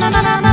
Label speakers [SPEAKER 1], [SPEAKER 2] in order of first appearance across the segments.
[SPEAKER 1] na na na na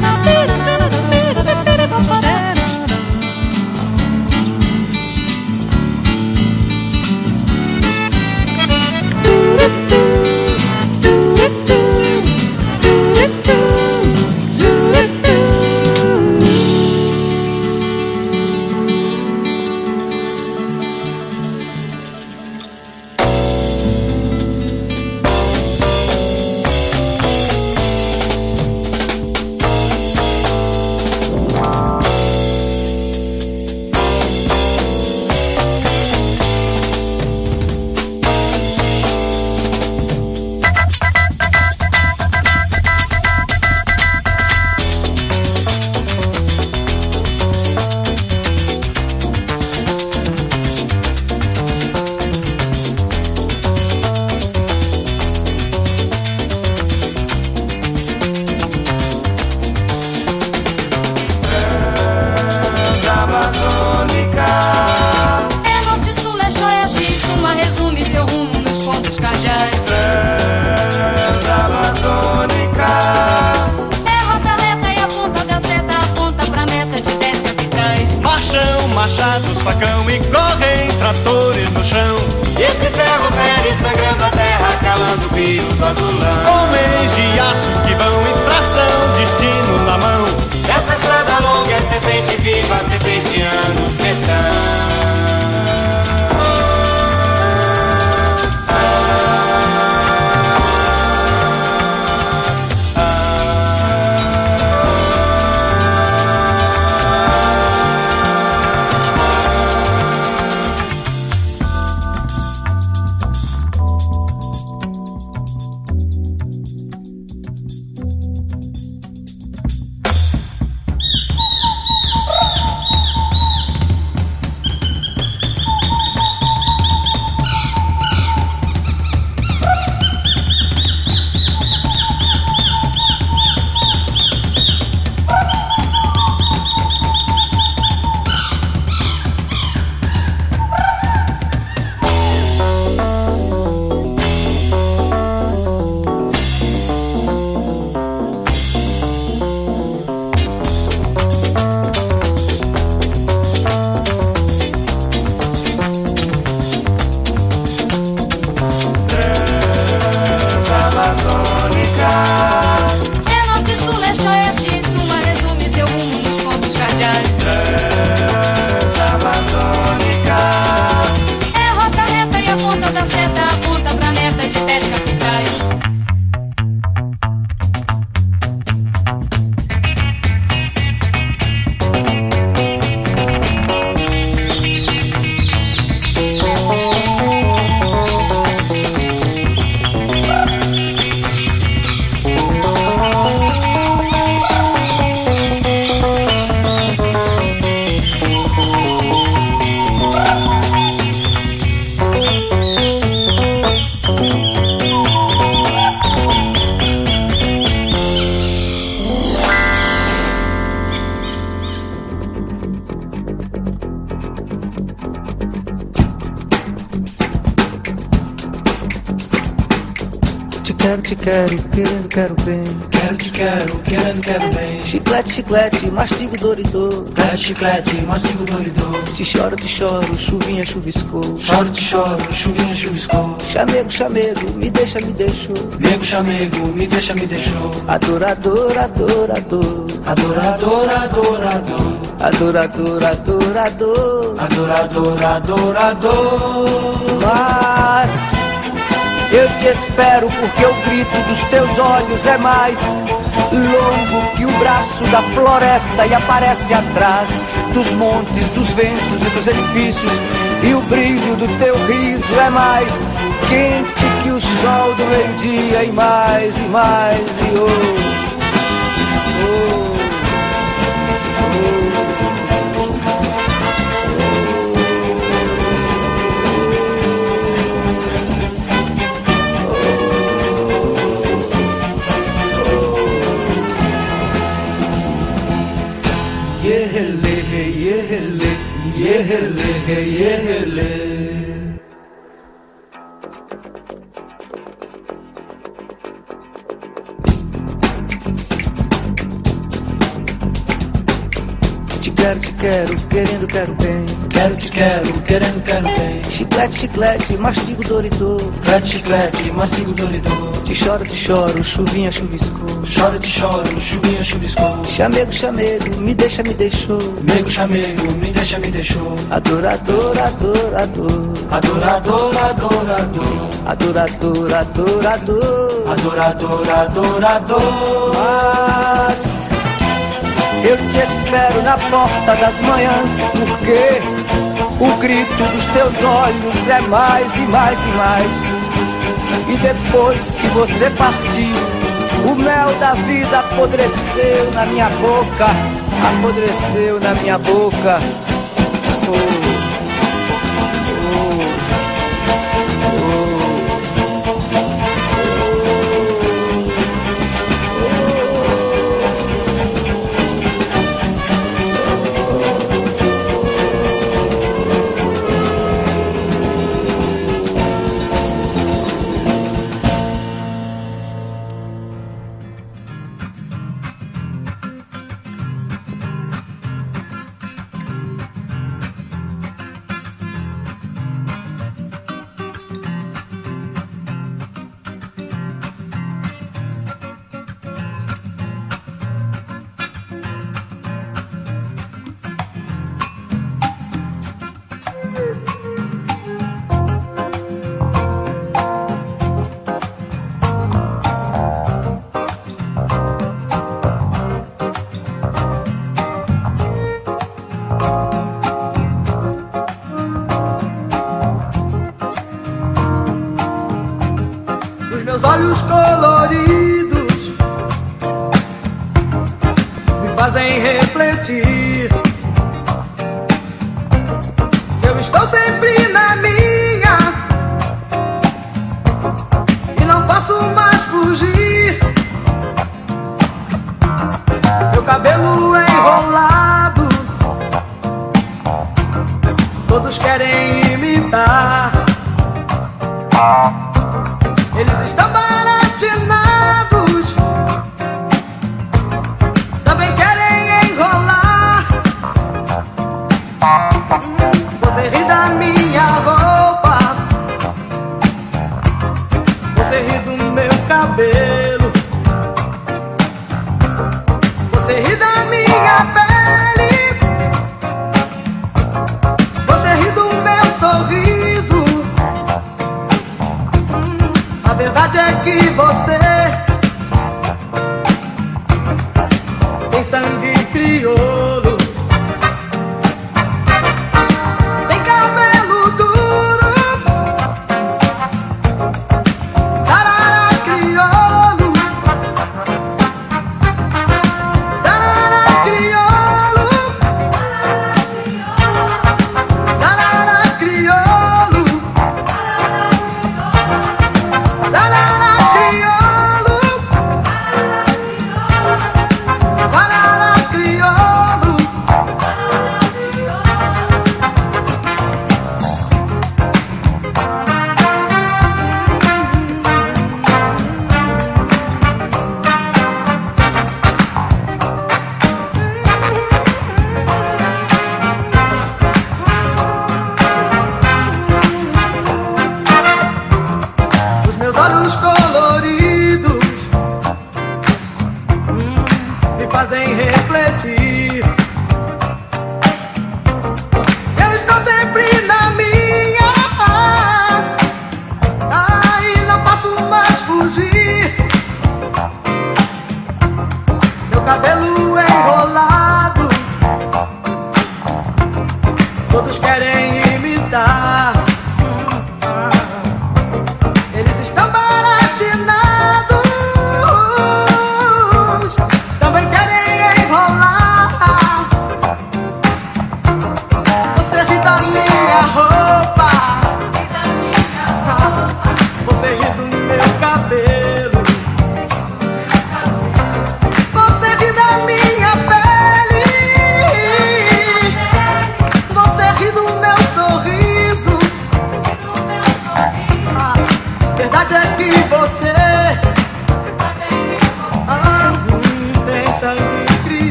[SPEAKER 1] tratores
[SPEAKER 2] no chão.
[SPEAKER 3] E esse ferro velho sangrando a terra, calando o rio do azulão.
[SPEAKER 2] Homens de aço que vão em tração, destino na mão.
[SPEAKER 3] Essa estrada longa é serpente viva, serpente ano, sertão.
[SPEAKER 1] Quero bem.
[SPEAKER 4] Quero, te quero, querendo, quero bem.
[SPEAKER 1] Chiclete, chiclete, mastigo doridor.
[SPEAKER 4] Chiclete, chiclete, mastigo doridor.
[SPEAKER 1] Te choro, te choro, chuvinha chuviscou.
[SPEAKER 4] Choro, te choro, chuvinha chuviscou.
[SPEAKER 1] Chamego, chamego, me deixa, me deixou.
[SPEAKER 4] Nego, chamego, me deixa, me deixou.
[SPEAKER 1] Adorador, adorador.
[SPEAKER 4] Adorador, adorador.
[SPEAKER 1] Adorador, adorador.
[SPEAKER 4] Adorador, adorador.
[SPEAKER 1] Mas eu te espero porque o grito dos teus olhos é mais longo que o braço da floresta e aparece atrás dos montes, dos ventos e dos edifícios. E o brilho do teu riso é mais quente que o sol do meio-dia e mais e mais e oh, oh, Te quero, te quero, querendo, quero bem.
[SPEAKER 4] Quero, te quero, querendo, quero bem.
[SPEAKER 1] Chiclete, chiclete, mastigo doridor.
[SPEAKER 4] Chiclete, chiclete, mastigo doridor.
[SPEAKER 1] Te choro, te choro, chuvinha chuviscou.
[SPEAKER 4] Choro, te choro, chuvinha chuviscou.
[SPEAKER 1] Chamego, chamego, me deixa, me deixou.
[SPEAKER 4] Nego, chamego, me deixa, me deixou.
[SPEAKER 1] Adorador, adorador.
[SPEAKER 4] Adorador, adorador.
[SPEAKER 1] Adorador, adorador.
[SPEAKER 4] Adorador, adorador.
[SPEAKER 1] Mas eu te espero na porta das manhãs, porque o grito dos teus olhos é mais e mais e mais. E depois que você partiu, o mel da vida apodreceu na minha boca, apodreceu na minha boca. Oh,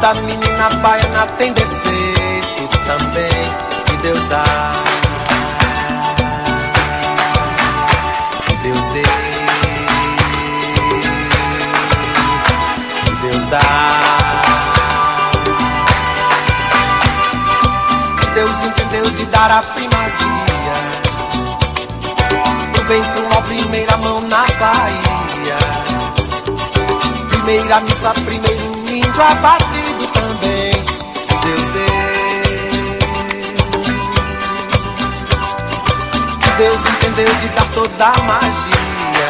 [SPEAKER 5] Toda menina baiana tem defeito também que Deus dá. Que Deus dê. Que Deus dá. Deus entendeu de dar a primazia. Do bem pro primeira mão na Bahia. Primeira missa, primeiro índio abatido também. Deus deu. Deus entendeu de dar toda a magia.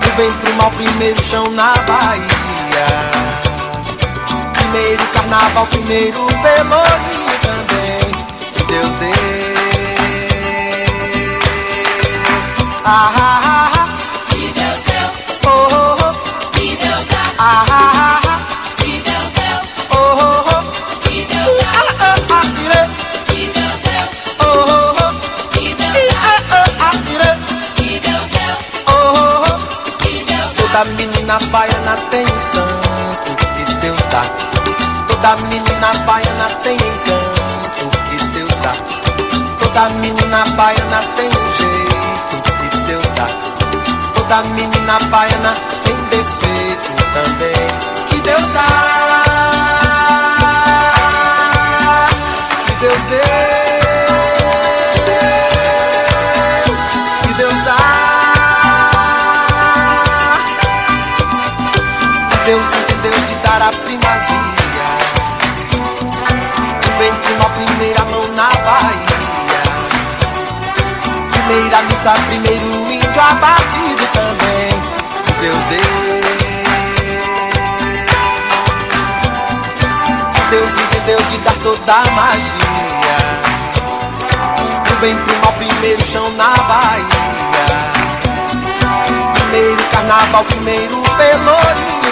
[SPEAKER 5] Do bem pro mal, primeiro chão na Bahia. Primeiro carnaval, primeiro pelourinho também. Deus deu. Ah, ah, ah, ah.
[SPEAKER 6] Que Deus deu,
[SPEAKER 5] Oh, oh, oh. Menina baiana tem um santo que Deus dá. Toda menina baiana tem encanto que Deus dá. Toda menina baiana tem um jeito que Deus dá. Toda menina baiana tem defeito também que Deus dá. Que Deus deu. Primeira missa, primeiro índio abatido também. Deus deu. Deus entendeu de dar toda a magia. Do bem pro mal, primeiro chão na Bahia. Primeiro carnaval, primeiro pelourinho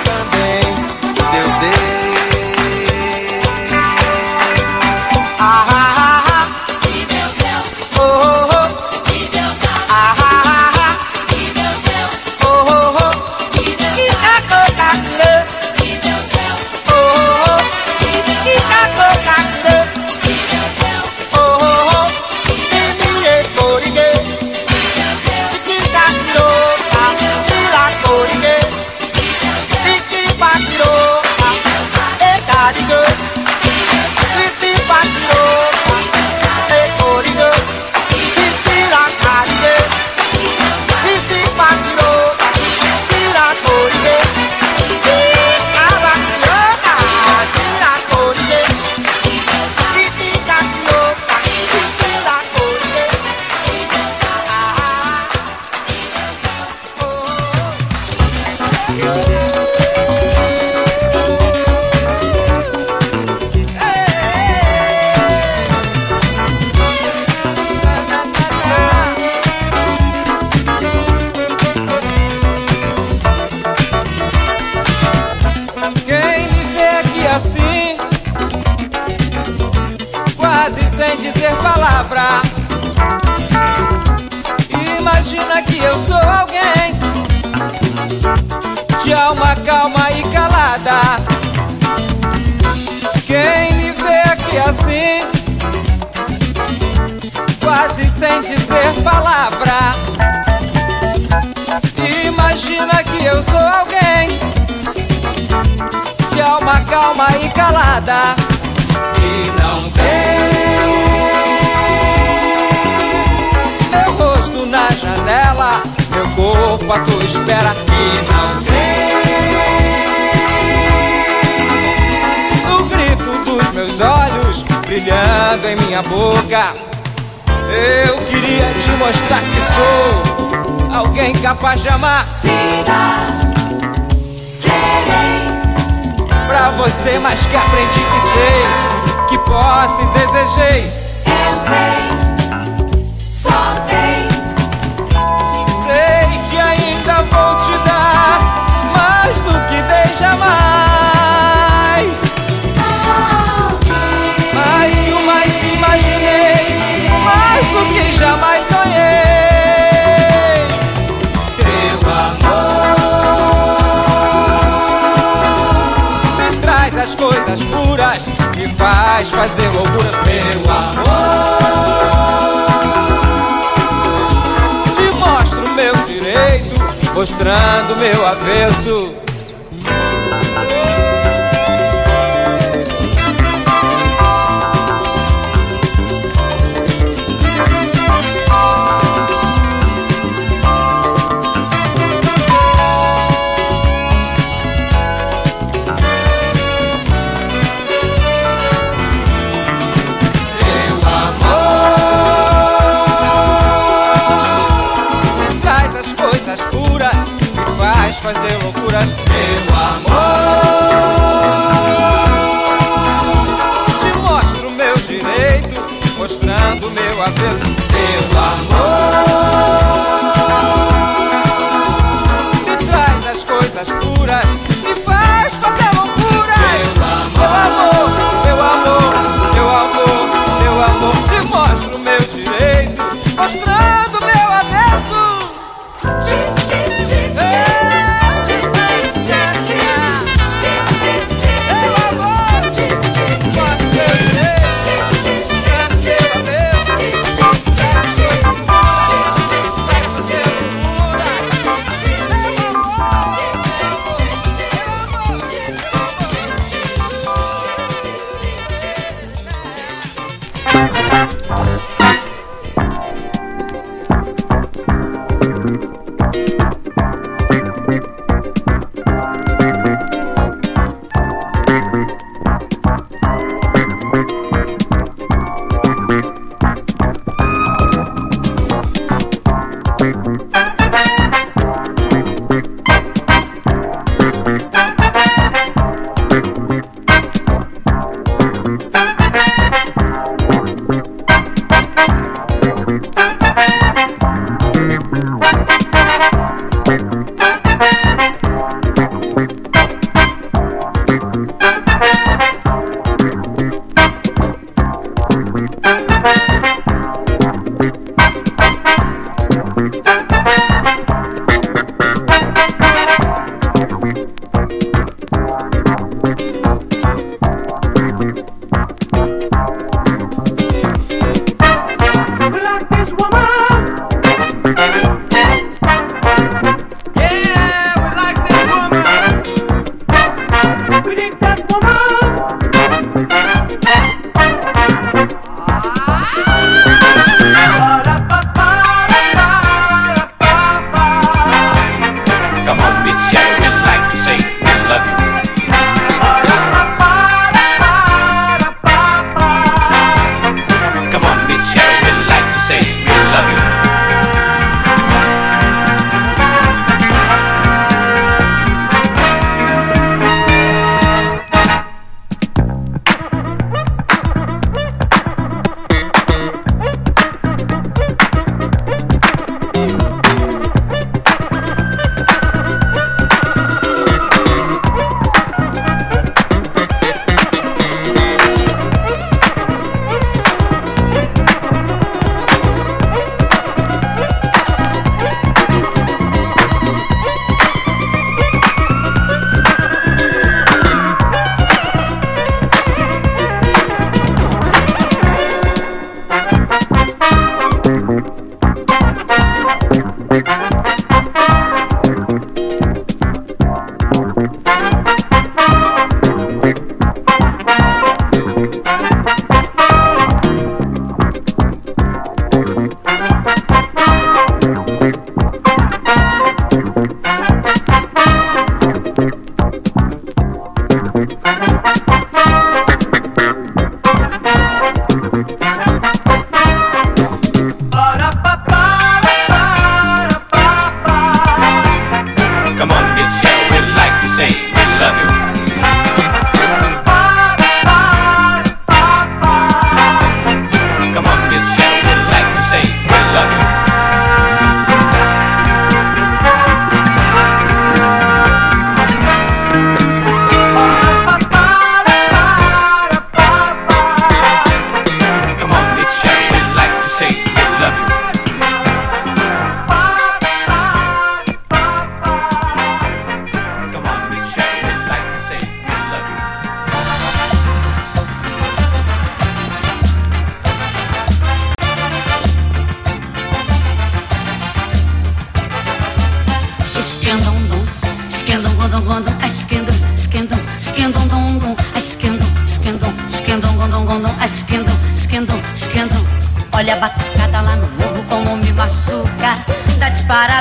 [SPEAKER 5] oh,
[SPEAKER 7] eu sou alguém. De alma calma e calada. E não vê Meu rosto na janela Meu corpo à tua espera. E não vê O grito dos meus olhos Brilhando em minha boca. Eu queria te mostrar que sou Alguém capaz de amar?
[SPEAKER 6] Serei,
[SPEAKER 7] Pra você mais que aprendi que sei Que posso e desejei faz fazer loucura, meu amor. Te mostro meu direito, mostrando meu avesso.
[SPEAKER 8] Sunday.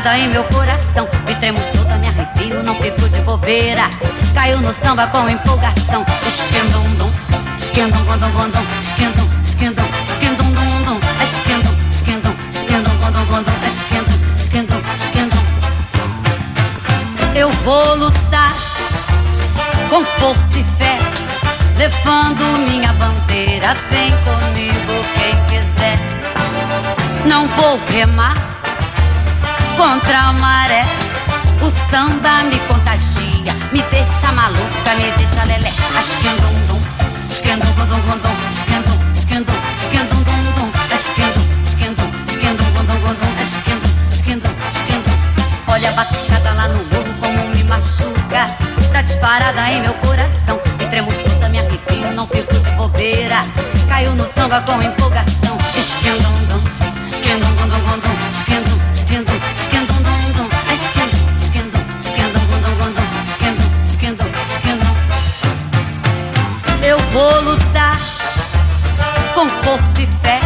[SPEAKER 8] pancada em meu coração. Me tremo toda, me arrepio, não fico de bobeira. Caiu no samba com empolgação. Olha a batucada lá no morro como me machuca. Tá disparada em meu coração. Me tremo toda, me arrepio, não fico de bobeira. Caiu no samba com empolgação. Esquendondom, esquendondondondondom Esquendom, esquendom, esquendondondom Esquendom, esquendom, esquendondondondom Esquendom, esquendom, esquendom Eu vou lutar com força e fé.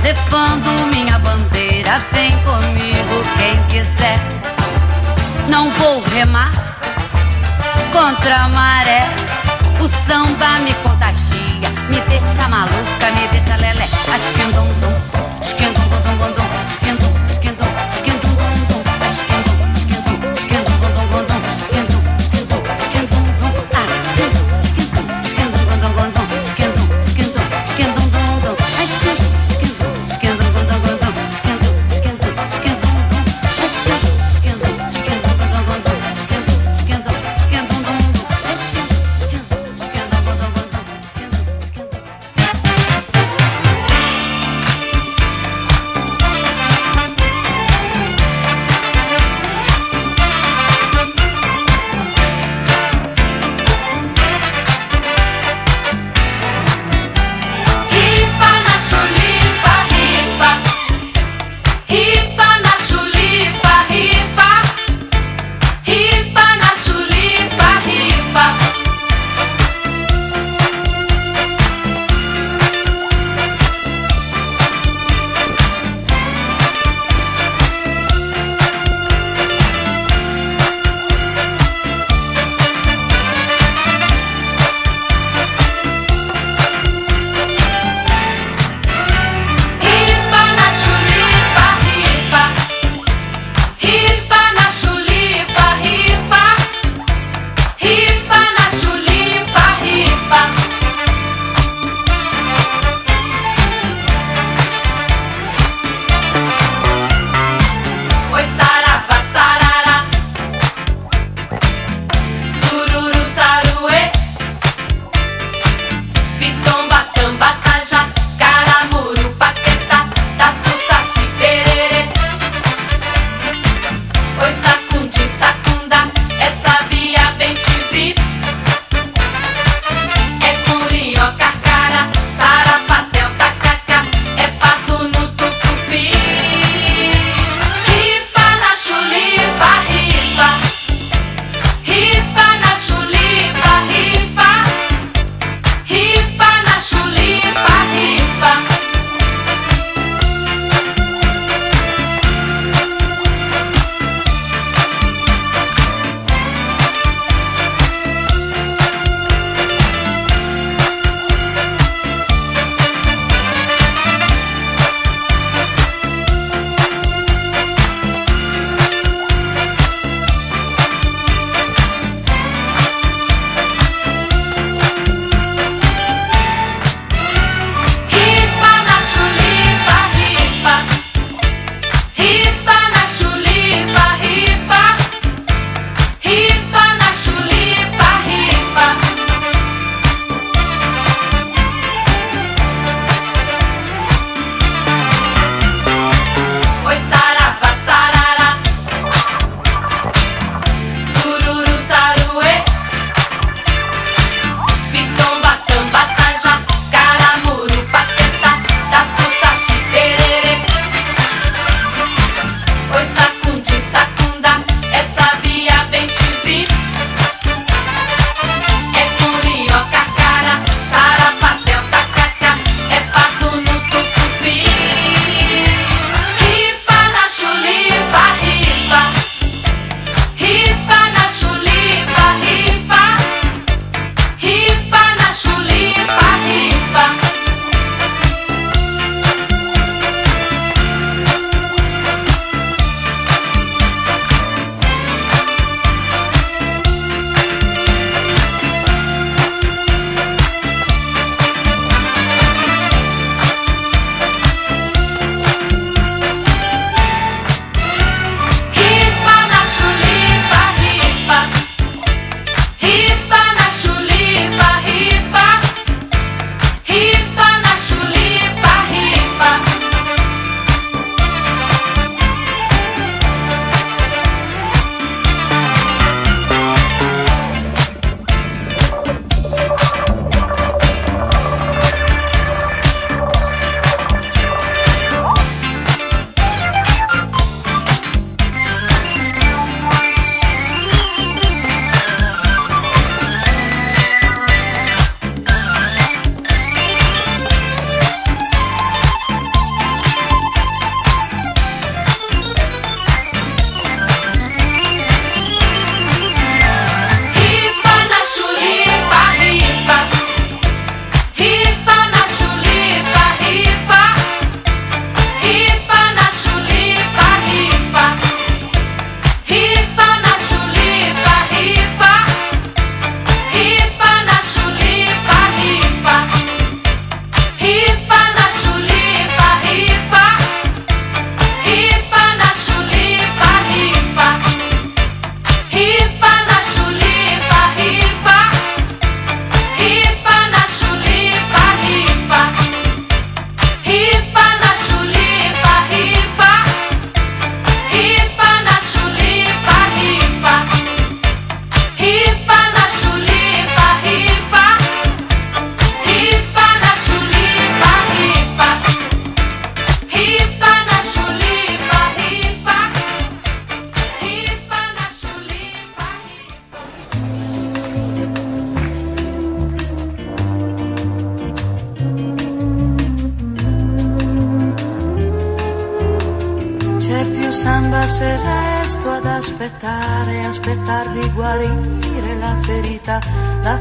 [SPEAKER 8] Defando minha bandeira, vem comigo quem quiser não vou remar contra a maré. O samba me contagia, me deixa maluca, me deixa lelé.
[SPEAKER 9] Esquendum, dum, esquendum, dum, dum, dum, esquendum.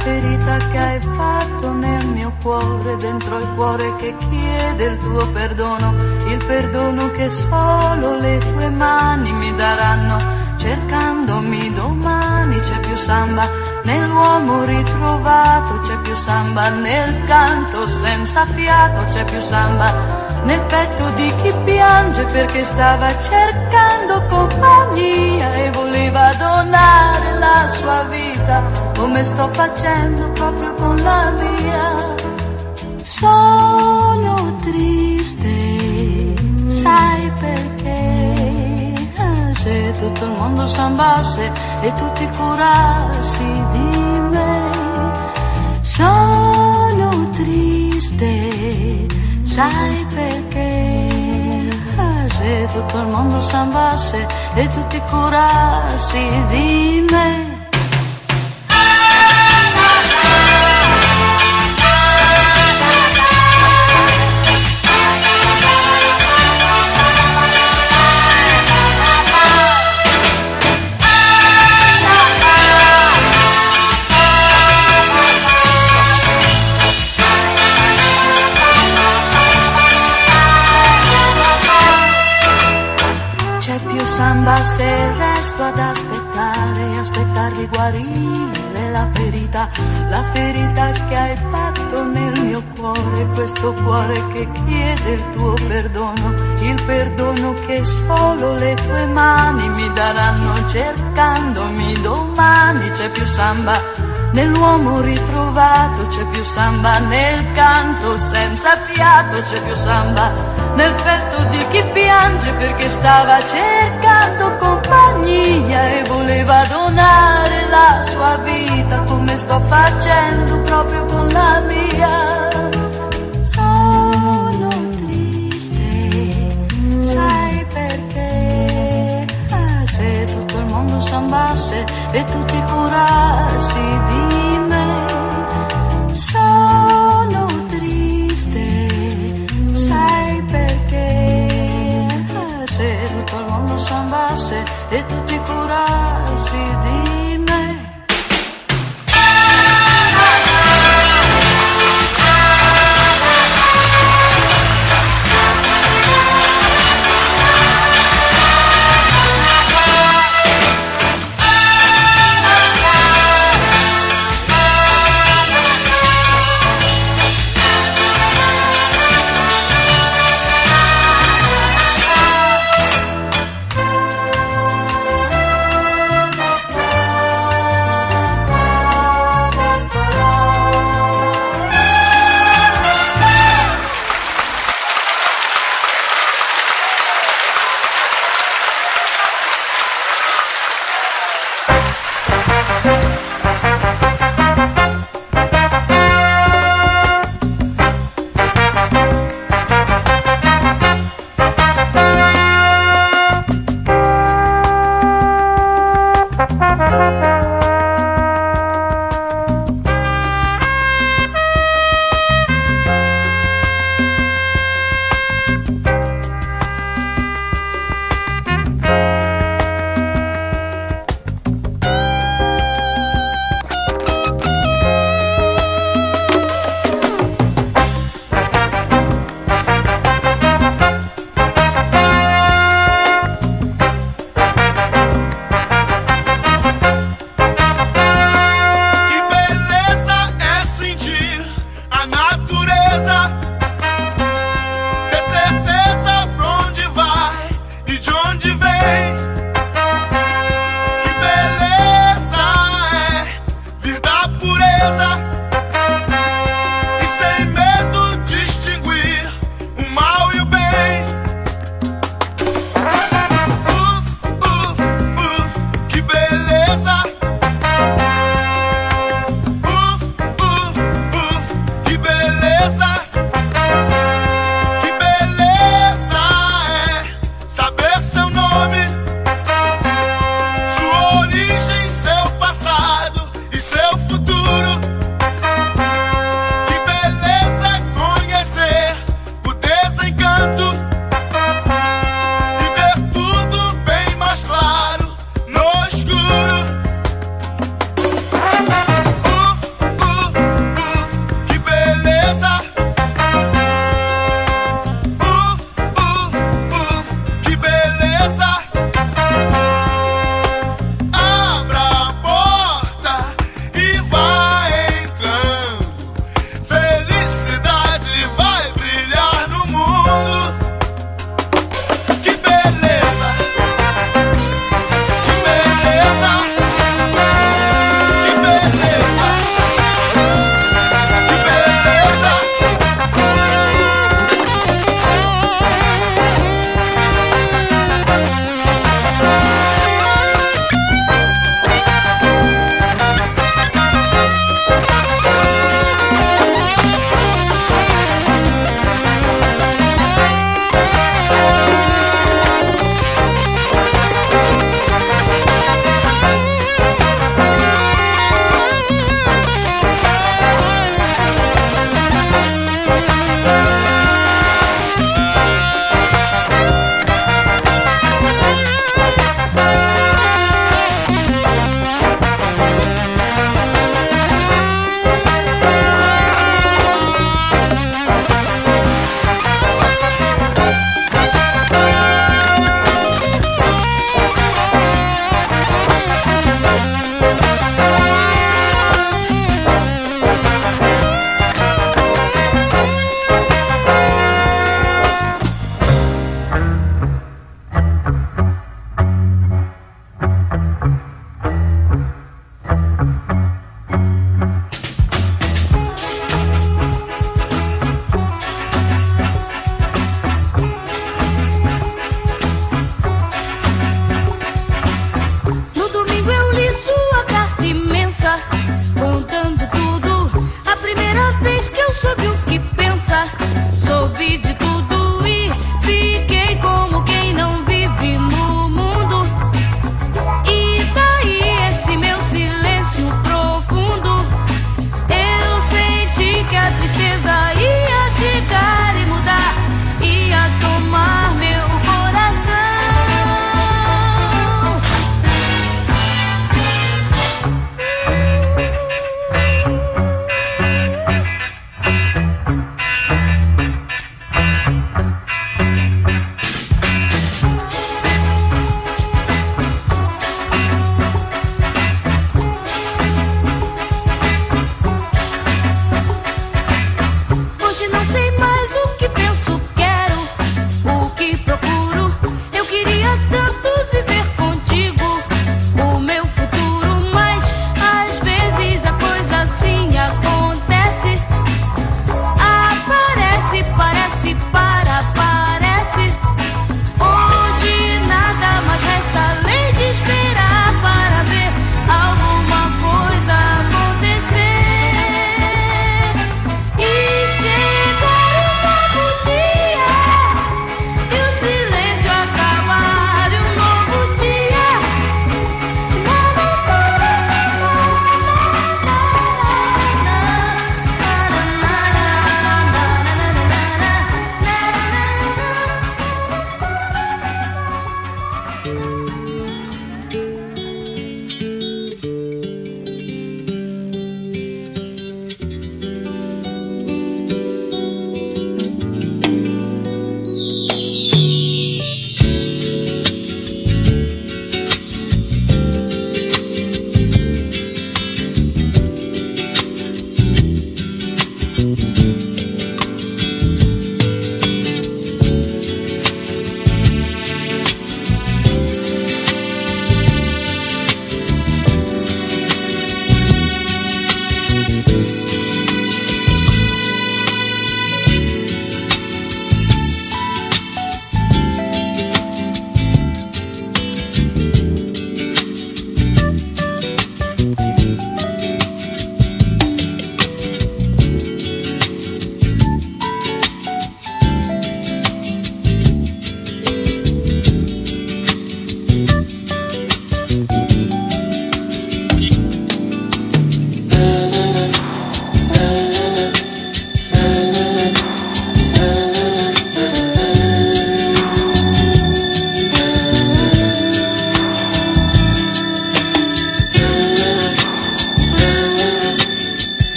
[SPEAKER 9] Ferita che hai fatto nel mio cuore, dentro il cuore che chiede il tuo perdono, il perdono che solo le tue mani mi daranno, cercandomi domani c'è più samba, nell'uomo ritrovato c'è più samba, nel canto senza fiato c'è più samba nel petto di chi piange perché stava cercando compagnia e voleva donare la sua vita come sto facendo proprio con la mia. Sono triste, sai perché? Se tutto il mondo s'ambasse e tutti curassi di me. Sono triste Sai perché? Se tutto il mondo s'ambasse e tutti curassi di me di guarire la ferita, la ferita che hai fatto nel mio cuore, questo cuore che chiede il tuo perdono, il perdono che solo le tue mani mi daranno cercandomi domani c'è più samba. Nell'uomo ritrovato c'è più samba, nel canto senza fiato c'è più samba nel petto di chi piange perché stava cercando e voleva donare la sua vita come sto facendo proprio con la mia. Sono triste, sai perché? Ah, se tutto il mondo s'ambasse e tutti curassi di Samba se e tu ti curassi di